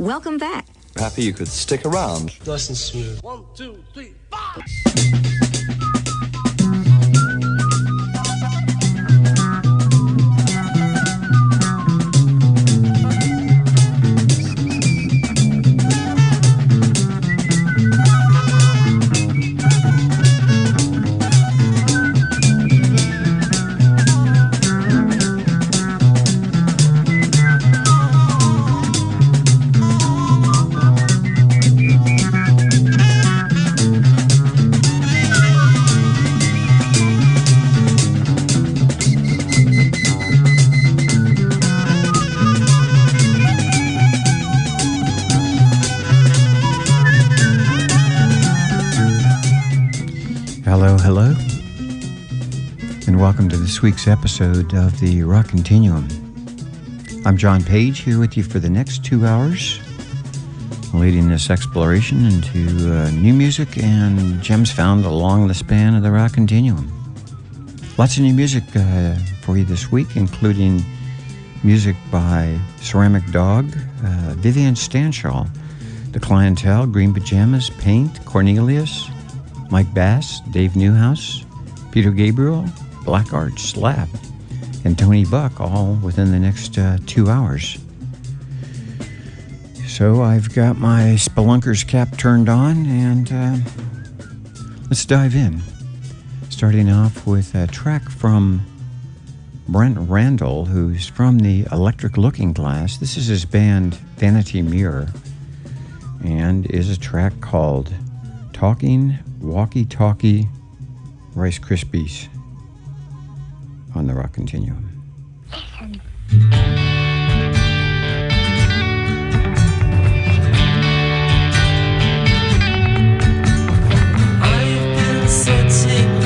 Welcome back. Happy you could stick around. Nice and smooth. One, two, three, four. Week's episode of the Rock Continuum. I'm John Page here with you for the next two hours, leading this exploration into uh, new music and gems found along the span of the Rock Continuum. Lots of new music uh, for you this week, including music by Ceramic Dog, uh, Vivian Stanshall, The Clientele, Green Pajamas, Paint, Cornelius, Mike Bass, Dave Newhouse, Peter Gabriel, Black Arts Lab, and Tony Buck, all within the next uh, two hours. So I've got my Spelunker's cap turned on, and uh, let's dive in. Starting off with a track from Brent Randall, who's from the Electric Looking Glass. This is his band Vanity Mirror, and is a track called Talking Walkie Talkie Rice Krispies on the Rock Continuum. I've been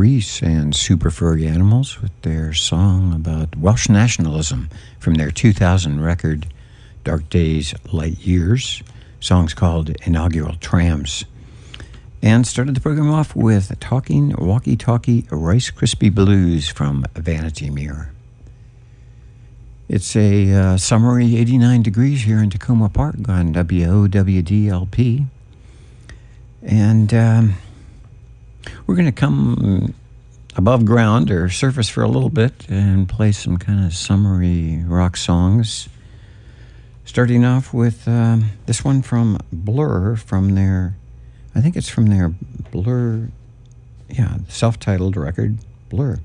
Gruff and Super Furry Animals with their song about Welsh nationalism from their 2000 record, Dark Days, Light Years. Song's called Inaugural Trams. And started the program off with Talking Walkie Talkie Rice Krispie Blues from Vanity Mirror. It's a uh, summery 89 degrees here in Takoma Park on WOWDLP. And um, we're going to come above ground or surface for a little bit and play some kind of summery rock songs. Starting off with um, this one from Blur from their, I think it's from their Blur, yeah, self titled record, Blur.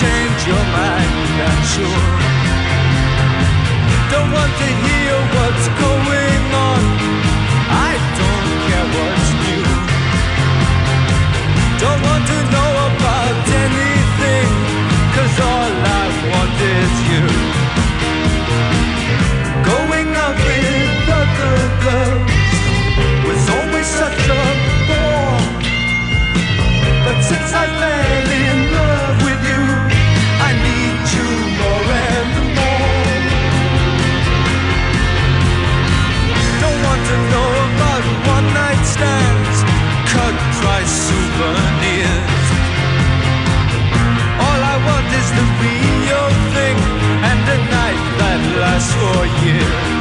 Change your mind, I'm sure. Don't want to hear since I fell in love with you, I need you more and more. Don't want to know about one night stands, cut price souvenirs. All I want is the real thing and a night that lasts for years.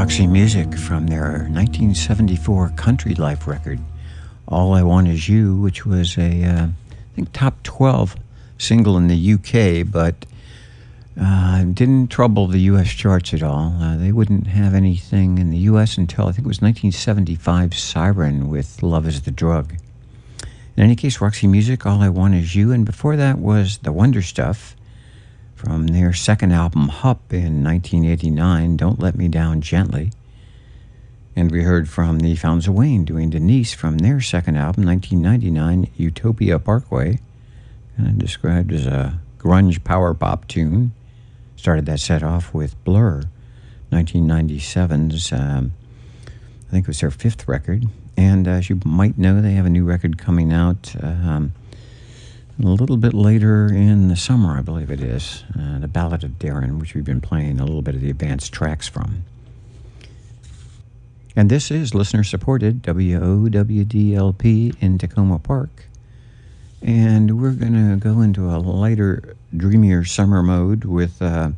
Roxy Music from their 1974 Country Life record, All I Want Is You, which was a, uh, I think, top 12 single in the UK, but uh, didn't trouble the US charts at all. Uh, they wouldn't have anything in the US until I think it was 1975 Siren with Love is the Drug. In any case, Roxy Music, All I Want Is You, and before that was The Wonder Stuff from their second album, Hup, in 1989, Don't Let Me Down Gently. And we heard from the Fountains of Wayne doing Denise from their second album, 1999, Utopia Parkway, kind of described as a grunge power pop tune. Started that set off with Blur, 1997's, um, I think it was their fifth record. And as you might know, they have a new record coming out um, a little bit later in the summer, I believe it is. Uh, the Ballad of Darren, which we've been playing a little bit of the advanced tracks from. And this is listener supported WOWDLP in Takoma Park. And we're going to go into a lighter, dreamier summer mode with uh,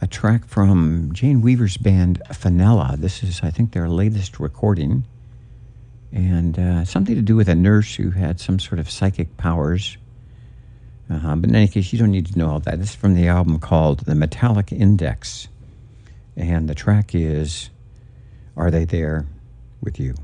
a track from Jane Weaver's band Fenella. This is, I think, their latest recording. And uh, something to do with a nurse who had some sort of psychic powers. Uh, but in any case, you don't need to know all that. This is from the album called The Metallic Index. And the track is Are They There With You?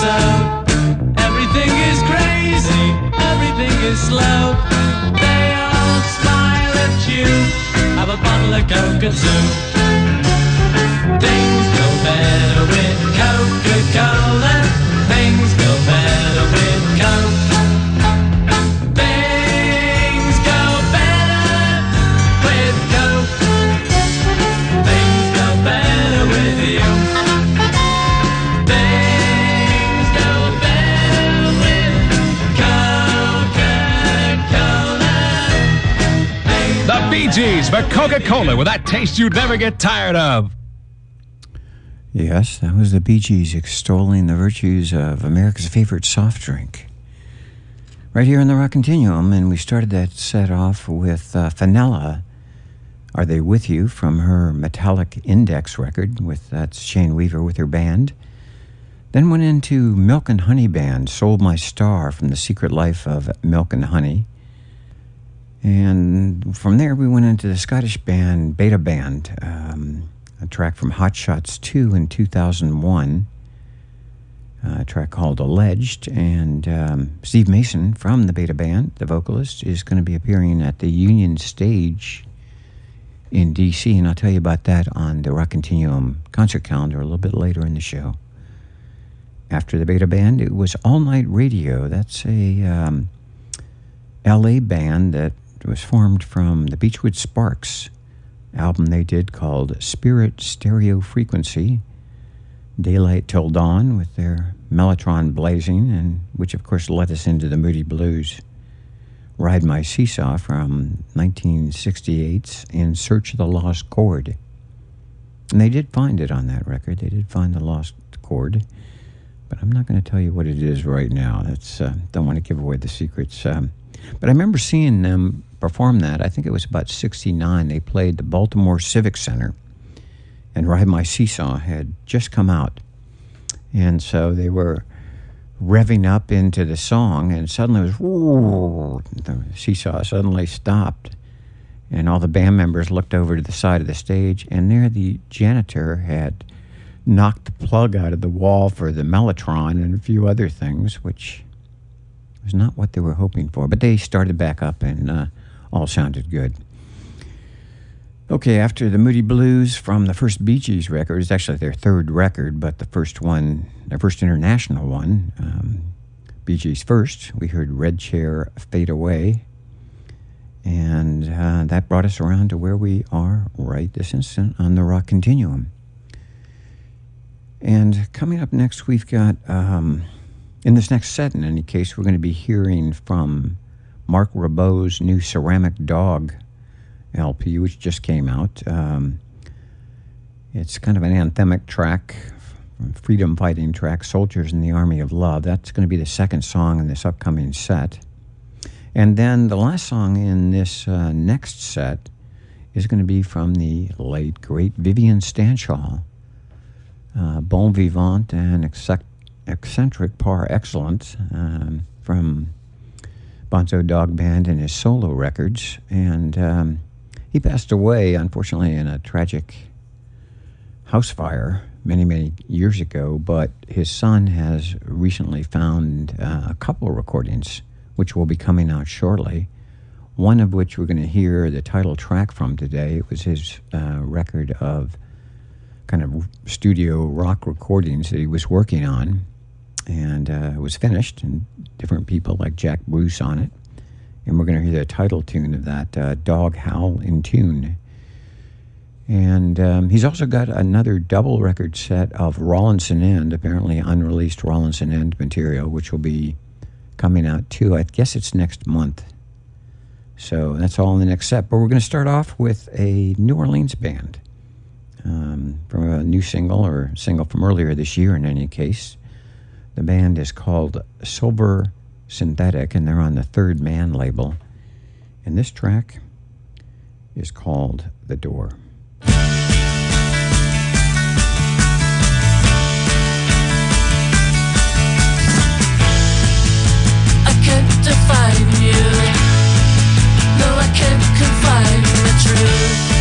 So. Everything is crazy, everything is slow. They all smile at you. Have a bottle of Coca-Cola. Things go better Bee for Coca Cola with that taste you'd never get tired of. Yes, that was the Bee Gees extolling the virtues of America's favorite soft drink. Right here on the Rock Continuum, and we started that set off with uh. Are They With You from her Metallic Index record, with that's Shane Weaver with her band. Then went into Milk and Honey Band, Sold My Star from The Secret Life of Milk and Honey. And from there, we went into the Scottish band Beta Band, um, a track from Hot Shots 2 in 2001, a track called Alleged. And um, Steve Mason from the Beta Band, the vocalist, is going to be appearing at the Union Stage in DC. And I'll tell you about that on the Rock Continuum concert calendar a little bit later in the show. After the Beta Band, it was All Night Radio. That's a um, LA band that was formed from the Beachwood Sparks album they did called Spirit Stereo Frequency. Daylight Till Dawn with their Mellotron blazing, and which of course led us into the Moody Blues. Ride My Seesaw from 1968's In Search of the Lost Chord. And they did find it on that record. They did find the lost chord. But I'm not going to tell you what it is right now. That's uh, don't want to give away the secrets. Um, but I remember seeing them perform that. I think it was about 69. They played the Baltimore Civic Center. And Ride My Seesaw had just come out. And so they were revving up into the song, and suddenly it was, the seesaw suddenly stopped. And all the band members looked over to the side of the stage, and there the janitor had knocked the plug out of the wall for the Mellotron and a few other things, which was not what they were hoping for. But they started back up, and uh, all sounded good. Okay, after the Moody Blues from the first Bee Gees record, it's actually their third record, but the first one, their first international one, um, Bee Gees first, we heard Red Chair Fade Away. And uh, that brought us around to where we are right this instant on the Rock Continuum. And coming up next, we've got, um, in this next set, in any case, we're going to be hearing from Marc Ribot's new Ceramic Dog LP, which just came out. Um, it's kind of an anthemic track, freedom fighting track, Soldiers in the Army of Love. That's going to be the second song in this upcoming set. And then the last song in this uh, next set is going to be from the late, great Vivian Stanshall, uh, bon vivant and eccentric, par excellence um, from Bonzo Dog Band and his solo records. And um, he passed away, unfortunately, in a tragic house fire many, many years ago. But his son has recently found uh, a couple of recordings, which will be coming out shortly. One of which we're going to hear the title track from today. It was his uh, record of kind of studio rock recordings that he was working on and uh, it was finished, and different people like Jack Bruce on it. And we're going to hear the title tune of that, uh, Dog Howl in Tune. And um, he's also got another double record set of Rawlinson End, apparently unreleased Rawlinson End material, which will be coming out too. I guess it's next month. So that's all in the next set. But we're going to start off with a New Orleans band um, from a new single or single from earlier this year, in any case. The band is called Silver Synthetic, and they're on the Third Man label. And this track is called The Door. I can't define you. No, I can't the truth.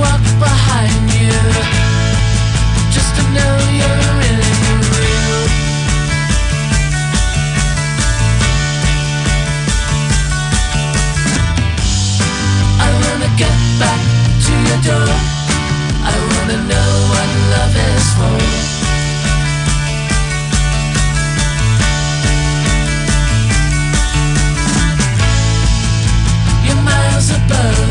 Walk behind you just to know you're really real. I wanna get back to your door. I wanna know what love is for. You're miles above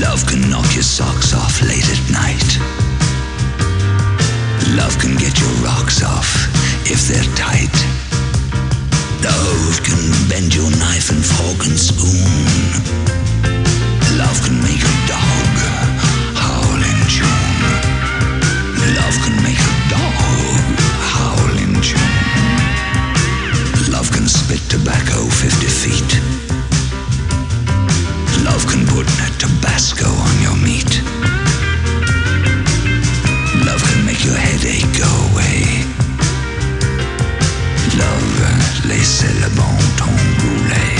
Love can knock your socks off late at night. Love can get your rocks off if they're tight. Love can bend your knife and fork and spoon. Love can make a dog howl in tune. Love can make a dog howl in tune. Love can spit tobacco 50 feet. Love can put Tabasco on your meat. Love can make your headache go away. Love, uh, laissez le bon temps rouler.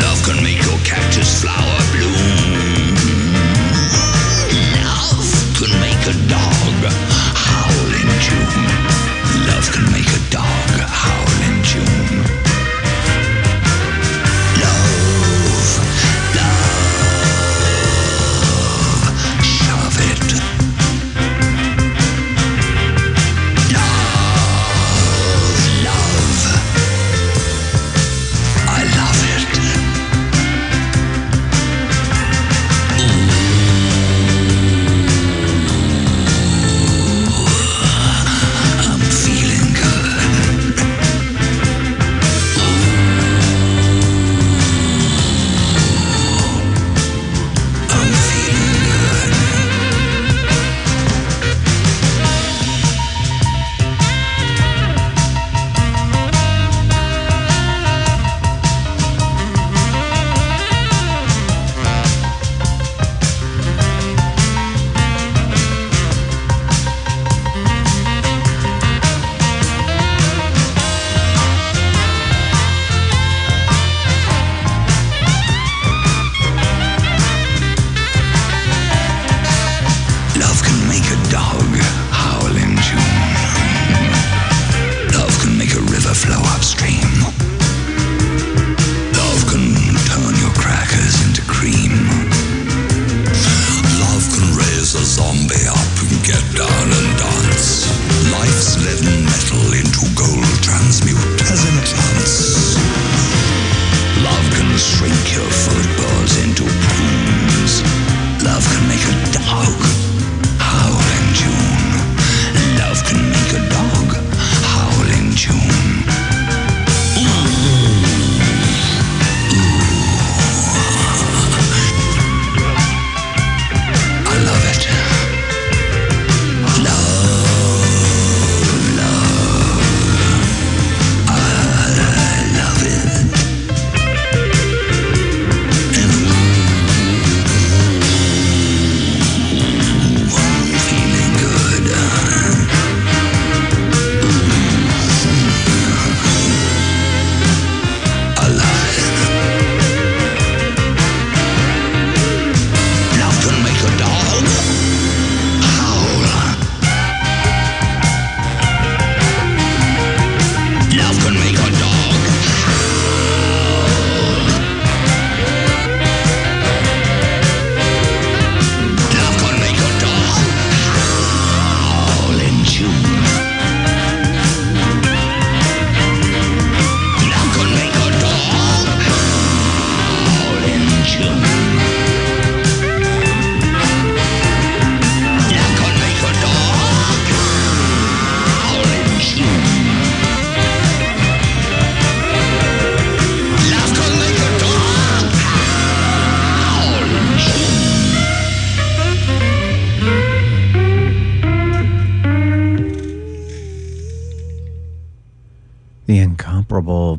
Love can make your cactus flower bloom.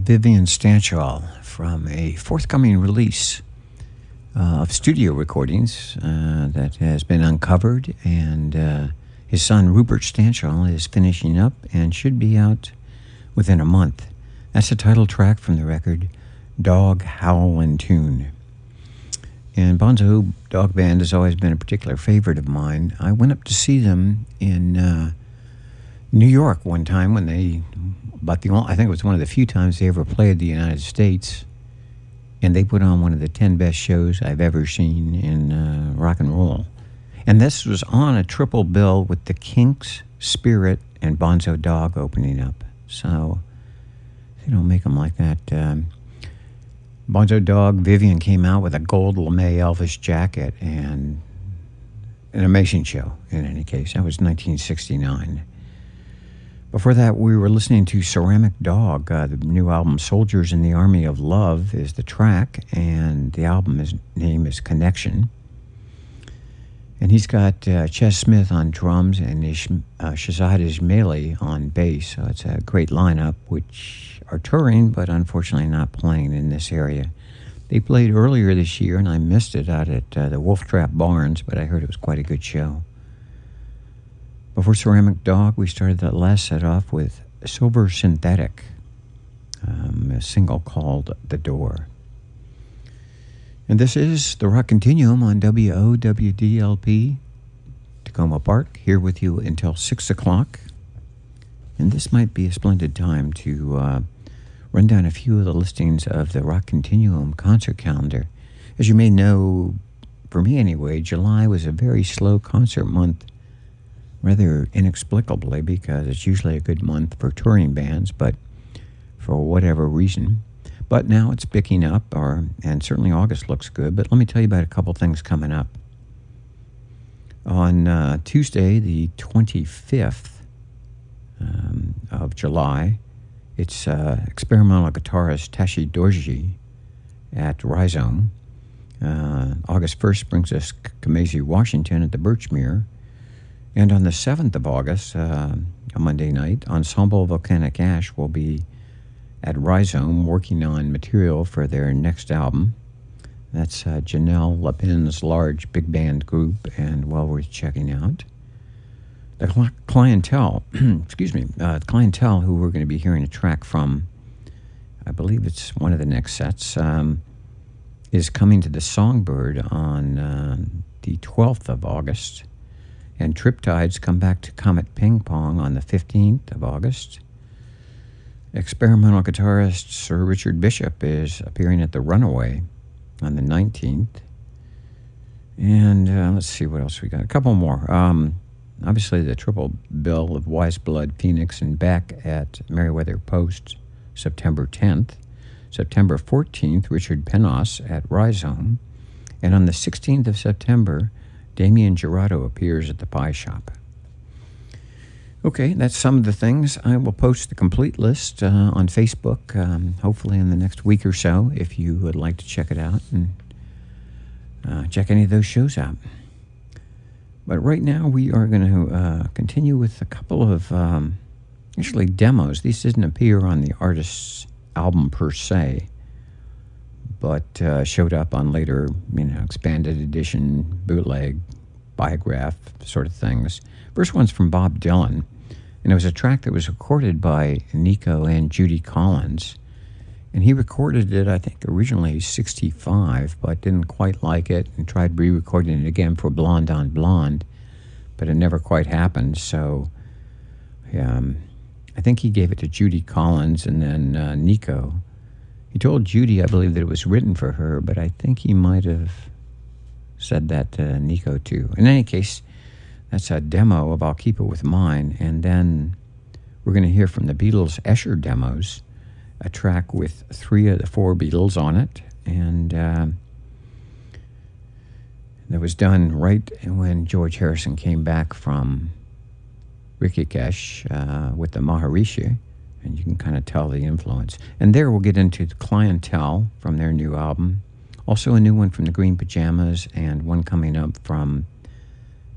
Vivian Stanshall from a forthcoming release of studio recordings uh, that has been uncovered, and uh, his son Rupert Stanshall is finishing up and should be out within a month. That's the title track from the record, Dog Howl in Tune. And Bonzo Dog Band has always been a particular favorite of mine. I went up to see them in uh, New York one time when they, about the only, I think it was one of the few times they ever played the United States, and they put on one of the ten best shows I've ever seen in uh, rock and roll. And this was on a triple bill with the Kinks, Spirit, and Bonzo Dog opening up. So they don't make them like that. Um, Bonzo Dog, Vivian came out with a gold lame Elvis jacket, and an amazing show, in any case. That was 1969. Before that, we were listening to Ceramic Dog. Uh, the new album, Soldiers in the Army of Love, is the track, and the album is, name is Connection. And he's got uh, Ches Smith on drums and Ish, uh, Shahzad Ismaily on bass. So it's a great lineup, which are touring, but unfortunately not playing in this area. They played earlier this year, and I missed it out at uh, the Wolf Trap Barns, but I heard it was quite a good show. Before Ceramic Dog, we started that last set off with Silver Synthetic, um, a single called The Door. And this is the Rock Continuum on WOWDLP, Takoma Park, here with you until 6 o'clock. And this might be a splendid time to uh, run down a few of the listings of the Rock Continuum concert calendar. As you may know, for me anyway, July was a very slow concert month, rather inexplicably, because it's usually a good month for touring bands, but for whatever reason. But now it's picking up, or and certainly August looks good. But let me tell you about a couple things coming up. On uh, Tuesday, the 25th um, of July, it's uh, experimental guitarist Tashi Dorji at Rhizome. Uh, August 1st brings us Kamasi Washington at the Birchmere. And on the 7th of August, uh, a Monday night, Ensemble Volcanic Ash will be at Rhizome working on material for their next album. That's uh, Janel Leppin's large big band group and well worth checking out. The cli- clientele, excuse me, uh, clientele who we're going to be hearing a track from, I believe it's one of the next sets, um, is coming to the Songbyrd on uh, the 12th of August. And Triptides come back to Comet Ping Pong on the 15th of August. Experimental guitarist Sir Richard Bishop is appearing at the Runaway on the 19th. And uh, let's see what else we got. A couple more. Um, obviously, the triple bill of Weyes Blood, Phoenix, and Beck at Merriweather Post, September 10th. September 14th, Richard Pinhas at Rhizome. And on the 16th of September, Damien Jurado appears at the Pie Shop. Okay, that's some of the things. I will post the complete list uh, on Facebook, um, hopefully in the next week or so, if you would like to check it out and uh, check any of those shows out. But right now, we are going to uh, continue with a couple of um, actually demos. These didn't appear on the artist's album per se, but uh, showed up on later, you know, expanded edition, bootleg, biograph sort of things. First one's from Bob Dylan, and it was a track that was recorded by Nico and Judy Collins. And he recorded it, I think, originally 65, but didn't quite like it and tried re recording it again for Blonde on Blonde, but it never quite happened. So um, I think he gave it to Judy Collins and then uh, Nico. He told Judy, I believe, that it was written for her, but I think he might have said that to Nico too. In any case, that's a demo of I'll Keep It With Mine. And then we're going to hear from the Beatles' Esher demos, a track with three of the four Beatles on it. And uh, that was done right when George Harrison came back from Rishikesh uh, with the Maharishi. And you can kind of tell the influence. And there we'll get into the clientele from their new album. Also, a new one from the Green Pajamas, and one coming up from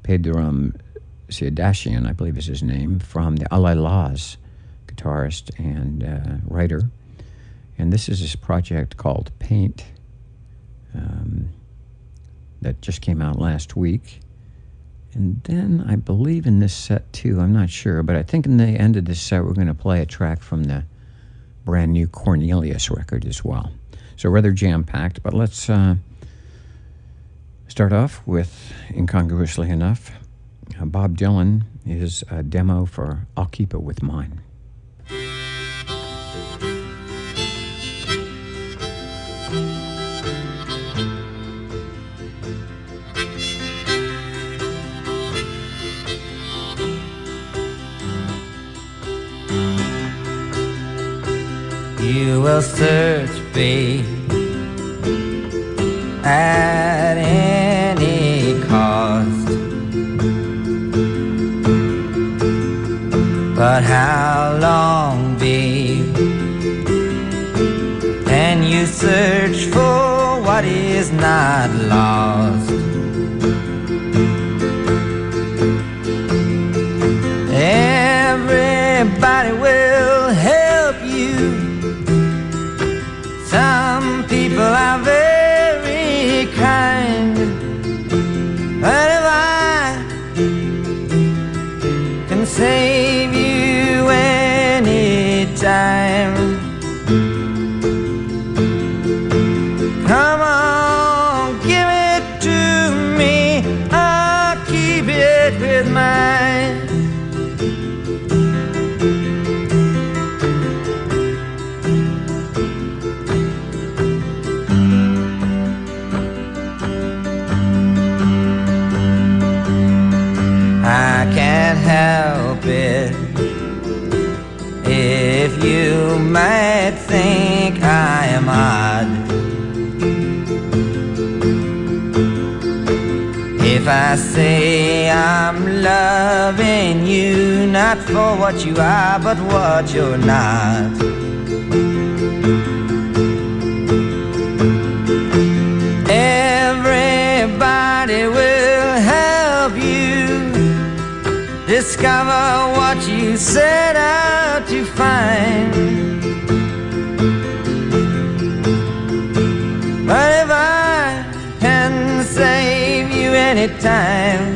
Pedrum Siadatian, I believe is his name, from the Allah-Las, guitarist and uh, writer. And this is his project called Paint um, that just came out last week. And then I believe in this set too, I'm not sure, but I think in the end of this set we're going to play a track from the brand new Cornelius record as well. So rather jam packed, but let's uh, start off with, incongruously enough, Bob Dylan is a demo for I'll Keep It With Mine. you will search, me at any cost. But how long, babe, can you search for what is not lost? Everybody will. Help it if you might think I am odd. If I say I'm loving you not for what you are but what you're not. Everybody will discover what you set out to find. But if I can save you anytime, come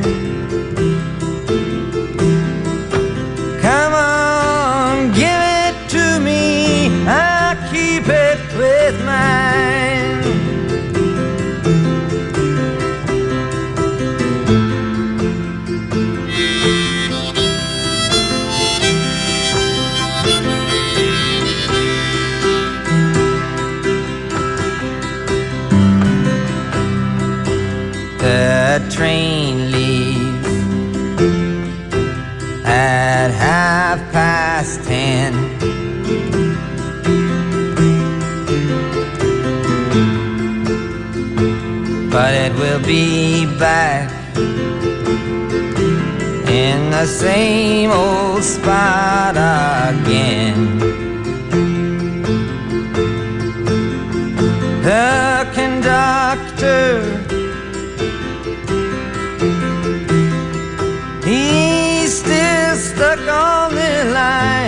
be back in the same old spot again. The conductor He's still stuck on the line.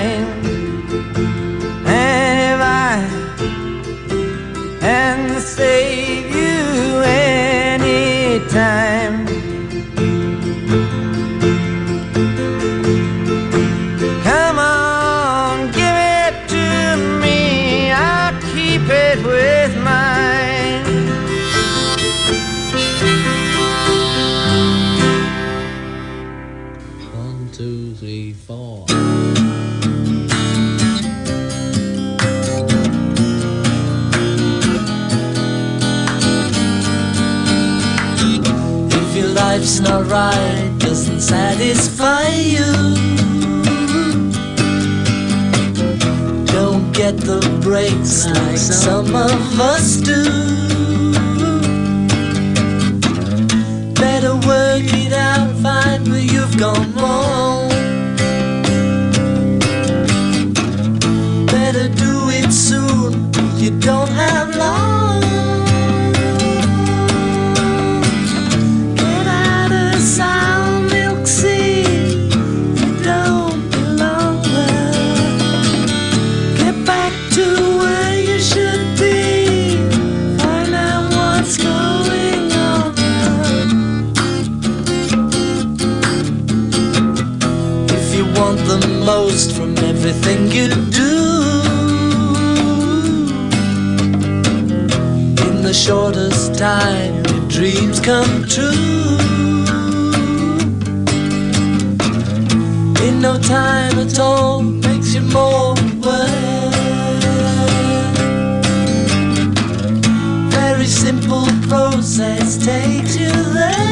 Satisfy you. Don't get the breaks like some of us do. Better work it out, find where you've gone wrong. Everything you do. In the shortest time, your dreams come true. In no time at all, makes you more aware. Very simple process takes you there.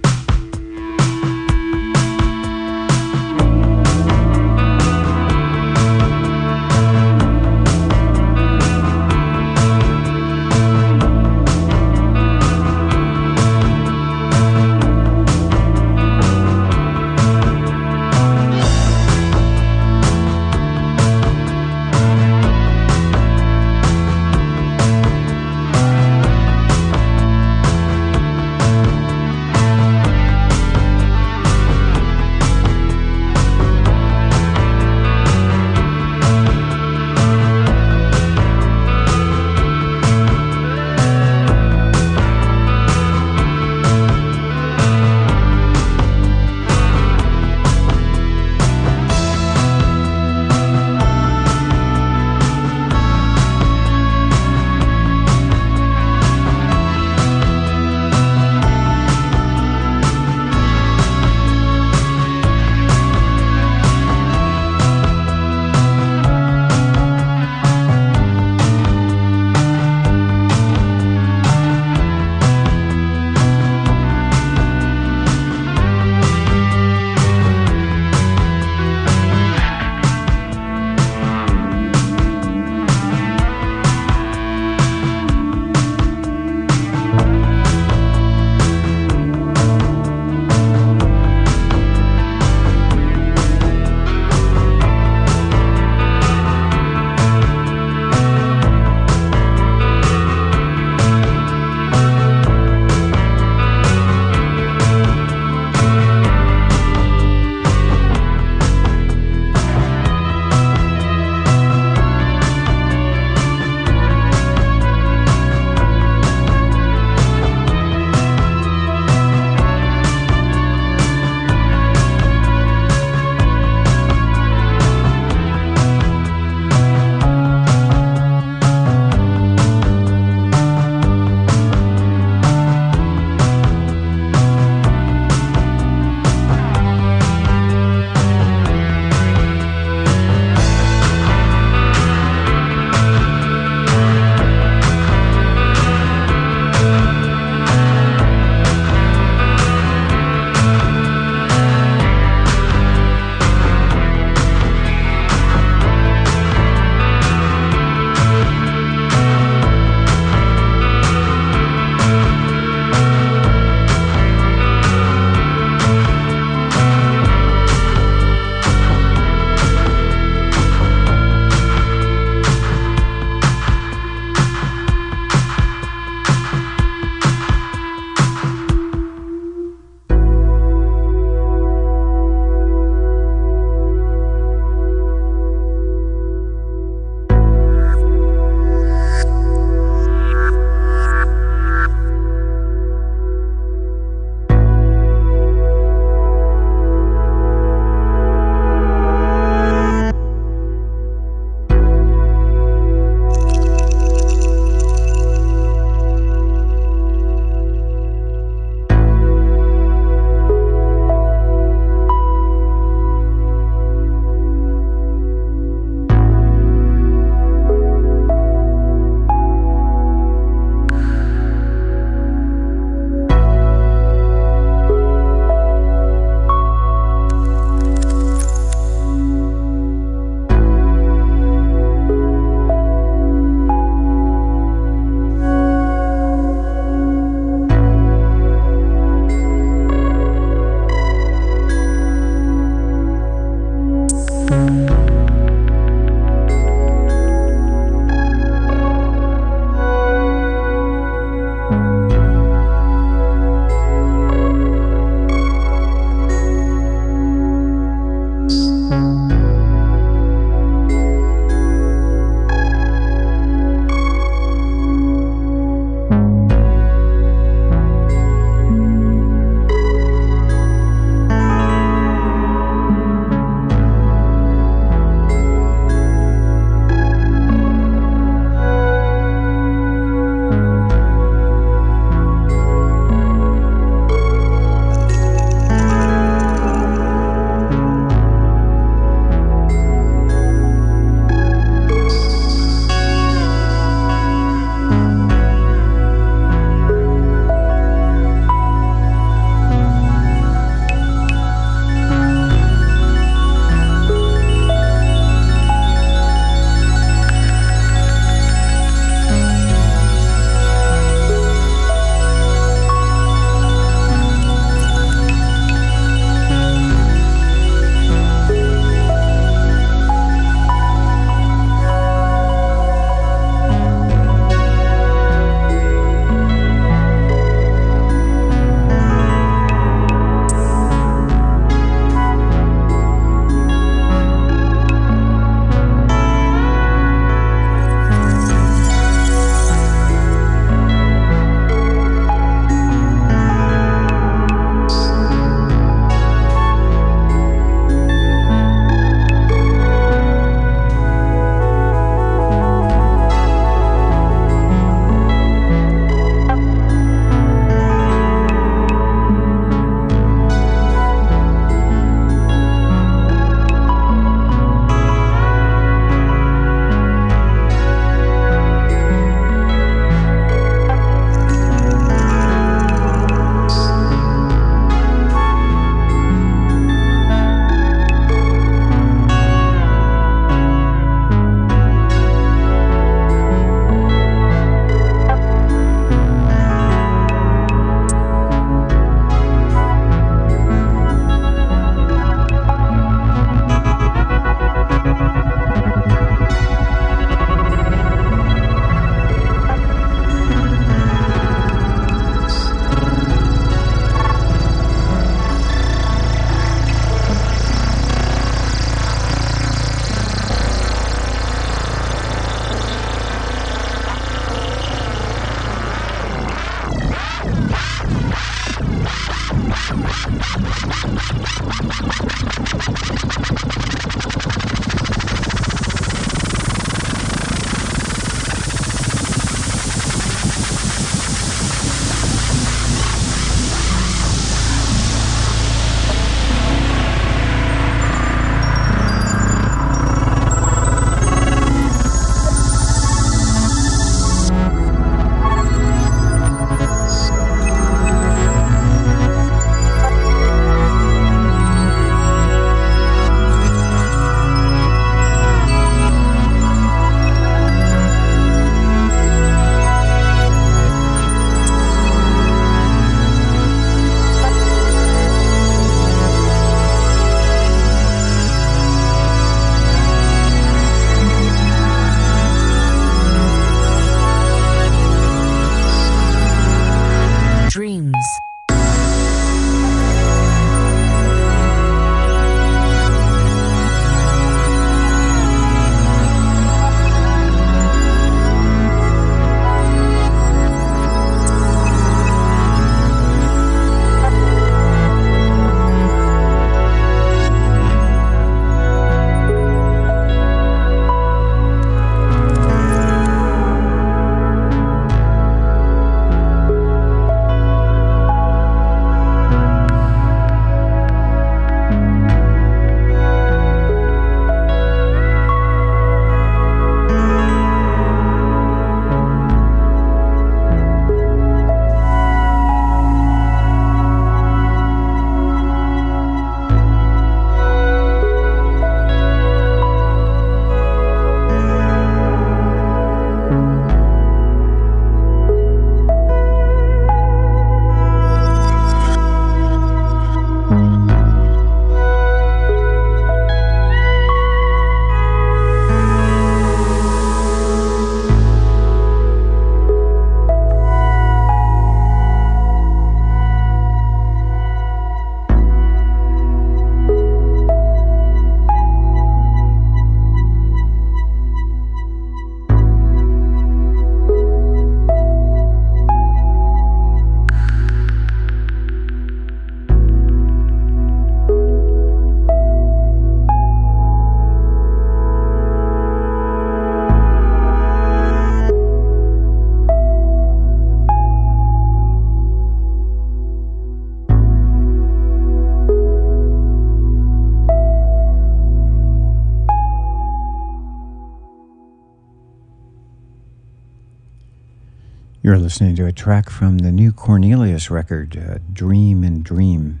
Listening to a track from the new Cornelius record, uh, Dream in Dream,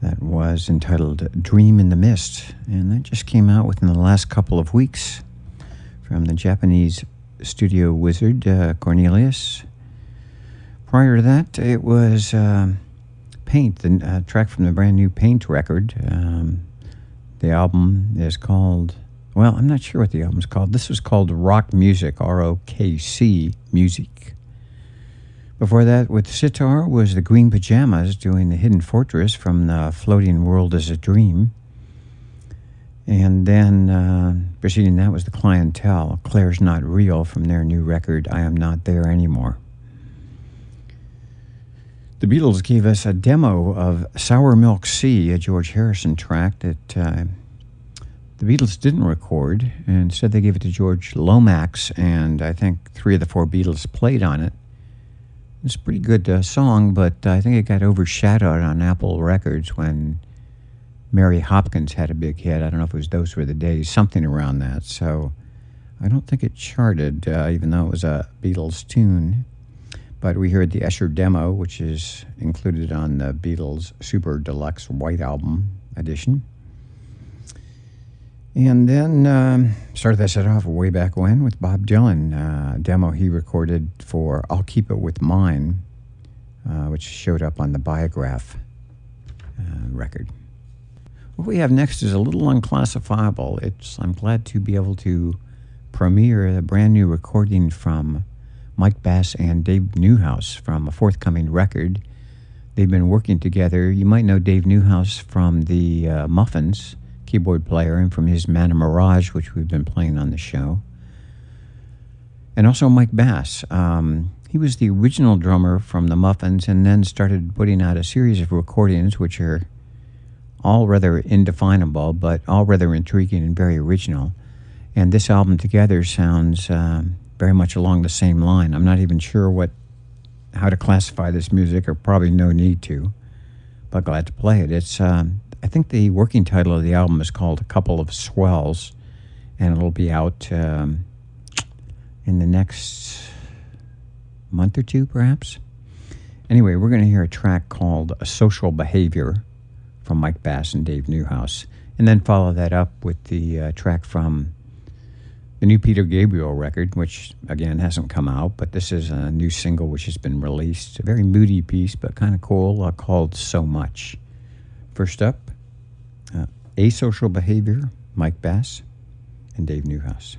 that was entitled Dream in the Mist. And that just came out within the last couple of weeks from the Japanese studio wizard, uh, Cornelius. Prior to that, it was um, Paint, the uh, track from the brand new Paint record. Um, the album is called, well, I'm not sure what the album's called. This was called Rock Music, R O K C Music. Before that, with sitar, was the Green Pajamas doing the Hidden Fortress from the Floating World as a Dream. And then uh, preceding that was the Clientele, Claire's Not Real from their new record, I Am Not There Anymore. The Beatles gave us a demo of Sour Milk Sea, a George Harrison track that uh, the Beatles didn't record. And instead, they gave it to George Lomax, and I think three of the four Beatles played on it. It's a pretty good uh, song, but I think it got overshadowed on Apple Records when Mary Hopkins had a big hit. I don't know if it was Those Were the Days, something around that. So I don't think it charted, uh, even though it was a Beatles tune. But we heard the Esher demo, which is included on the Beatles Super Deluxe White Album edition. And then um, started that set off way back when with Bob Dylan, uh, demo he recorded for I'll Keep It With Mine, uh, which showed up on the Biograph uh, record. What we have next is a little unclassifiable. It's I'm glad to be able to premiere a brand new recording from Mike Bass and Dave Newhouse from a forthcoming record. They've been working together. You might know Dave Newhouse from the uh, Muffins keyboard player and from his Manna Mirage, which we've been playing on the show. And also Mike Bass. Um, he was the original drummer from the Muffins and then started putting out a series of recordings which are all rather indefinable, but all rather intriguing and very original. And this album together sounds um, very much along the same line. I'm not even sure what how to classify this music, or probably no need to, but glad to play it. It's um, I think the working title of the album is called A Couple of Swells, and it'll be out um, in the next month or two, perhaps. Anyway, we're going to hear a track called A Social Behavior from Mike Bass and Dave Newhouse, and then follow that up with the uh, track from the new Peter Gabriel record, which again hasn't come out, but this is a new single which has been released. A very moody piece, but kind of cool, uh, called So Much. First up, Asocial Behavior, Mike Bass and Dave Newhouse.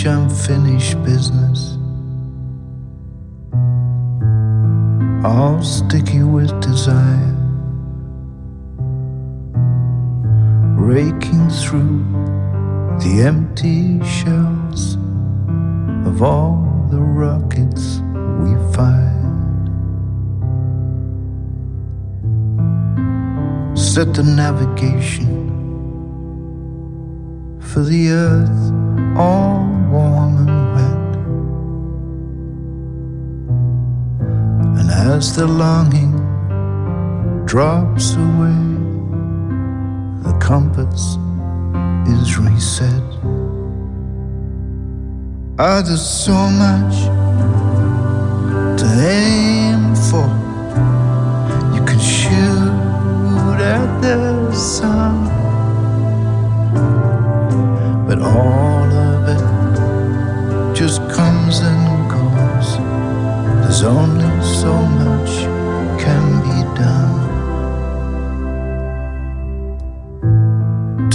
Much unfinished business. All sticky with desire, raking through the empty shells of all the rockets we fired. Set the navigation for the earth as the longing drops away, the compass is reset. Ah, there's so much to aim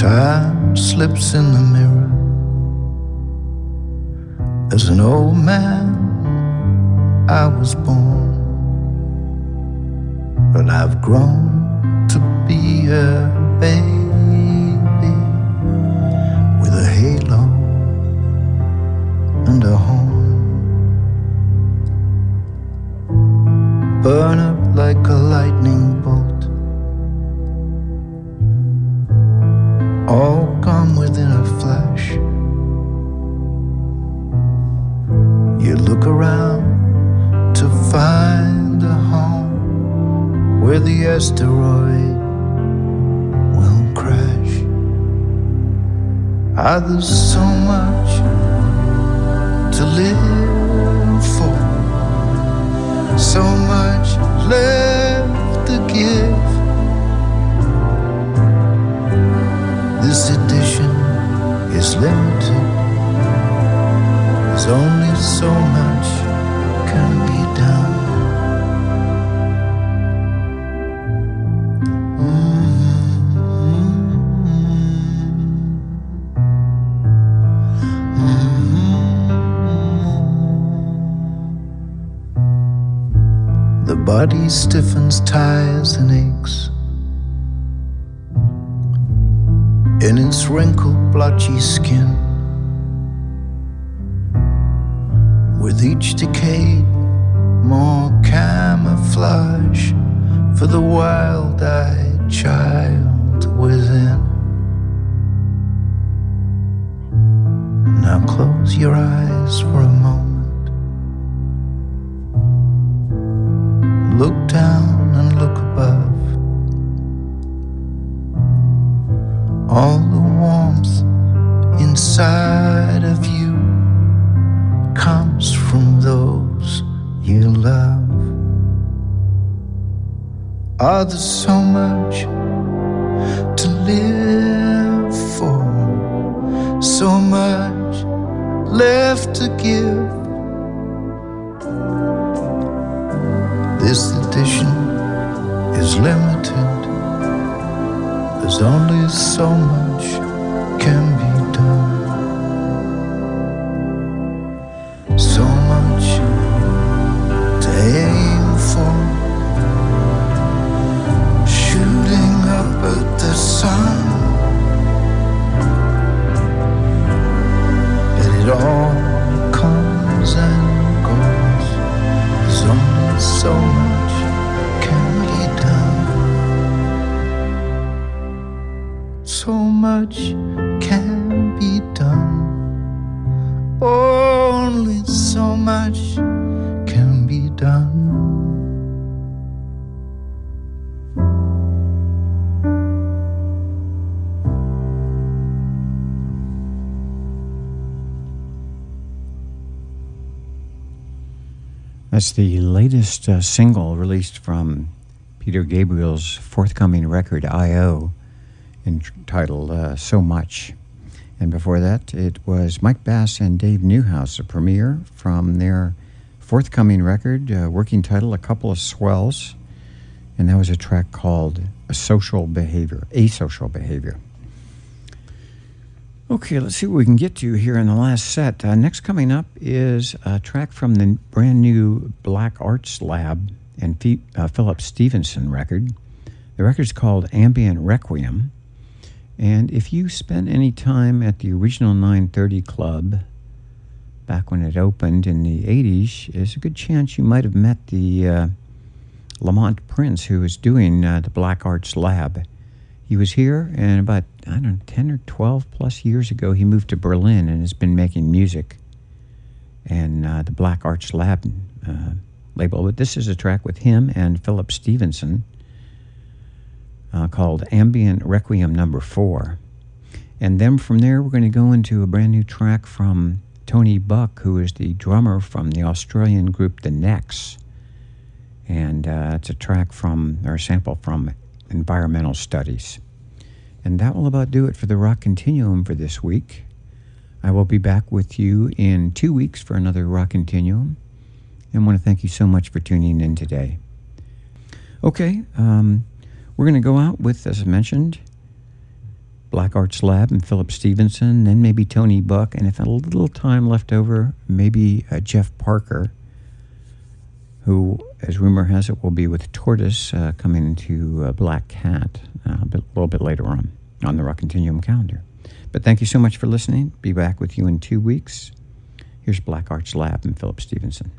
Time slips in the mirror as an old man. I was born, but I've grown to be a baby with a halo and a horn. Burn up like a lightning There's so blotchy skin. Latest uh, single released from Peter Gabriel's forthcoming record, I.O., entitled uh, So Much. And before that, it was Mike Bass and Dave Newhouse, a premiere from their forthcoming record, uh, working title, A Couple of Swells. And that was a track called A Social Behavior, A Social Behavior. Okay, let's see what we can get to here in the last set. Uh, next coming up is a track from the brand new Black Arts Lab and uh, Philip Stevenson record. The record's called Ambient Requiem. And if you spent any time at the original 930 Club back when it opened in the 80s, there's a good chance you might have met the uh, Lamont Prince who was doing uh, the Black Arts Lab. He was here, and about, I don't know, 10 or 12 plus years ago, he moved to Berlin and has been making music. And uh, the Black Arts Lab uh, label. But this is a track with him and Philip Stevenson uh, called Ambient Requiem Number Four. And then from there, we're going to go into a brand new track from Tony Buck, who is the drummer from the Australian group The Necks. And uh, it's a track from, or a sample from Environmental Studies. And that will about do it for the Rock Continuum for this week. I will be back with you in two weeks for another Rock Continuum. And I want to thank you so much for tuning in today. Okay, um, we're going to go out with, as I mentioned, Black Arts Lab and Philip Stevenson, then maybe Tony Buck, and if a little time left over, maybe uh, Jeff Parker, who, as rumor has it, will be with Tortoise uh, coming into uh, Black Cat uh, a, bit, a little bit later on on the Rock Continuum calendar. But thank you so much for listening. Be back with you in two weeks. Here's Black Arts Lab and Philip Stevenson.